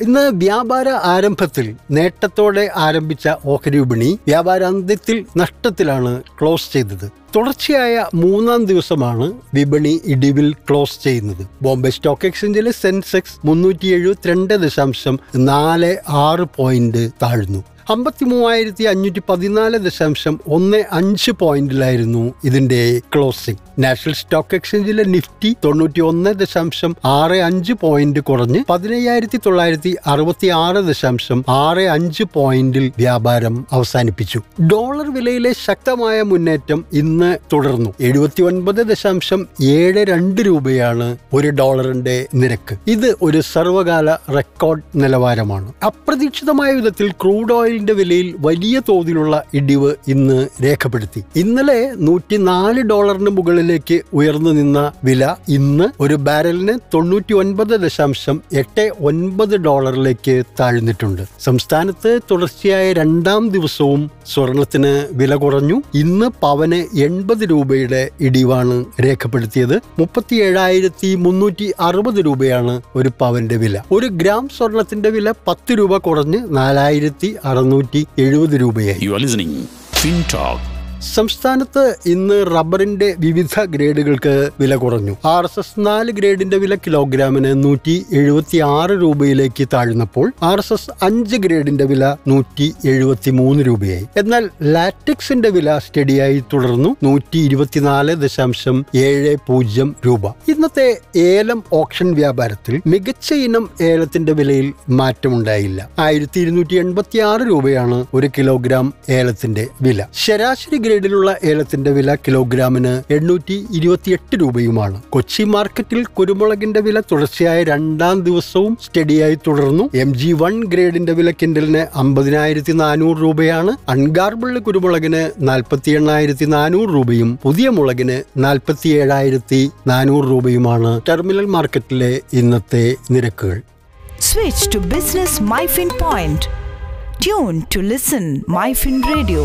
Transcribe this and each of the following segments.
ഇന്ന് വ്യാപാര ആരംഭത്തിൽ നേട്ടത്തോടെ ആരംഭിച്ച ഓഹരി വിപണി വ്യാപാരാന്ത്യത്തിൽ നഷ്ടത്തിലാണ് ക്ലോസ് ചെയ്തത്. തുടർച്ചയായ മൂന്നാം ദിവസമാണ് വിപണി ഇടിവിൽ ക്ലോസ് ചെയ്യുന്നത്. ബോംബെ സ്റ്റോക്ക് എക്സ്ചേഞ്ചിലെ സെൻസെക്സ് മുന്നൂറ്റി എഴുപത്തിരണ്ട് ദശാംശം നാല് ആറ് പോയിന്റ് താഴ്ന്നു. അമ്പത്തി മൂവായിരത്തി അഞ്ഞൂറ്റി പതിനാല് ദശാംശം ഒന്ന് അഞ്ച് പോയിന്റിലായിരുന്നു ഇതിന്റെ ക്ലോസിംഗ്. നാഷണൽ സ്റ്റോക്ക് എക്സ്ചേഞ്ചിലെ നിഫ്റ്റി തൊണ്ണൂറ്റി ഒന്ന് ദശാംശം ആറ് അഞ്ച് പോയിന്റ് കുറഞ്ഞ് പതിനയ്യായിരത്തി തൊള്ളായിരത്തി അറുപത്തി ആറ് ദശാംശം ആറ് അഞ്ച് പോയിന്റിൽ വ്യാപാരം അവസാനിപ്പിച്ചു. ഡോളർ വിലയിലെ ശക്തമായ മുന്നേറ്റം ഇന്ന് തുടർന്നു. എഴുപത്തി ഒൻപത് ദശാംശം ഏഴ് രണ്ട് രൂപയാണ് ഒരു ഡോളറിന്റെ നിരക്ക്. ഇത് ഒരു സർവകാല റെക്കോർഡ് നിലവാരമാണ്. അപ്രതീക്ഷിതമായ വിധത്തിൽ ക്രൂഡ് ഓയിലിന്റെ വിലയിൽ വലിയ തോതിലുള്ള ഇടിവ് ഇന്ന് രേഖപ്പെടുത്തി. ഇന്നലെ നൂറ്റിനാല് ഡോളറിന് മുകളിലേക്ക് ഉയർന്നു നിന്ന വില ഇന്ന് ഒരു ബാരലിന് തൊണ്ണൂറ്റി ഒൻപത് ദശാംശം എട്ട് ഒൻപത് ഡോളറിലേക്ക് താഴ്ന്നിട്ടുണ്ട്. സംസ്ഥാനത്ത് തുടർച്ചയായ രണ്ടാം ദിവസവും സ്വർണത്തിന് വില കുറഞ്ഞു. ഇന്ന് പവന് എൺപത് രൂപയുടെ ഇടിവാണ് രേഖപ്പെടുത്തിയത്. മുപ്പത്തി ഏഴായിരത്തി മുന്നൂറ്റി അറുപത് രൂപയാണ് ഒരു പവന്റെ വില. ഒരു ഗ്രാം സ്വർണത്തിന്റെ വില പത്ത് രൂപ കുറഞ്ഞ് നാലായിരത്തി അറുന്നൂറ്റി എഴുപത് രൂപയായി. യു ആർ ലിസണിംഗ് സംസ്ഥാനത്ത് ഇന്ന് റബ്ബറിന്റെ വിവിധ ഗ്രേഡുകൾക്ക് വില കുറഞ്ഞു. ആർ എസ് എസ് നാല് ഗ്രേഡിന്റെ വില കിലോഗ്രാമിന് നൂറ്റി എഴുപത്തി ആറ് രൂപയിലേക്ക് താഴ്ന്നപ്പോൾ ആർ എസ് എസ് അഞ്ച് ഗ്രേഡിന്റെ വില നൂറ്റി എഴുപത്തി മൂന്ന് രൂപയായി. എന്നാൽ ലാറ്റക്സിന്റെ വില സ്റ്റഡിയായി തുടർന്നു നൂറ്റി ഇരുപത്തിനാല് ദശാംശം ഏഴ് പൂജ്യം രൂപ. ഇന്നത്തെ ഏലം ഓപ്ഷൻ വ്യാപാരത്തിൽ മികച്ച ഇനം ഏലത്തിന്റെ വിലയിൽ മാറ്റമുണ്ടായില്ല. ആയിരത്തി ഇരുന്നൂറ്റി എൺപത്തി ആറ് രൂപയാണ് ഒരു കിലോഗ്രാം ഏലത്തിന്റെ വില. ശരാശരി ഗ്രേഡിലുള്ള ഏലത്തിന്റെ വില കിലോഗ്രാമിന് എണ്ണൂറ്റി ഇരുപത്തിയെട്ട് രൂപയുമാണ് കൊച്ചി മാർക്കറ്റിൽ കുരുമുളകിന്റെ വില തുടർച്ചയായ രണ്ടാം ദിവസവും സ്റ്റഡിയായി തുടർന്നു എം ജി വൺ ഗ്രേഡിന്റെ വില കിൻഡലിന് അമ്പതിനായിരത്തി നാനൂറ് രൂപയാണ് അൺഗാർബിൾഡ് കുരുമുളകിന് നാൽപ്പത്തി എണ്ണായിരത്തി നാനൂറ് രൂപയും പുതിയ മുളകിന് നാൽപ്പത്തി ഏഴായിരത്തി നാനൂറ് രൂപയുമാണ് ടെർമിനൽ മാർക്കറ്റിലെ ഇന്നത്തെ നിരക്കുകൾ Switch to Business MyFin Point. Tune to listen MyFin Radio.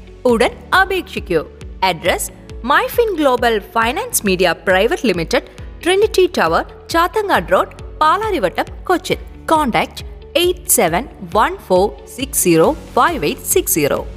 ഉടൻ അപേക്ഷിക്കൂ. Address Myfin Global Finance Media Private Limited Trinity Tower Chathangad Road Palarivattom Cochin. Contact eight seven one four six zero five eight six zero.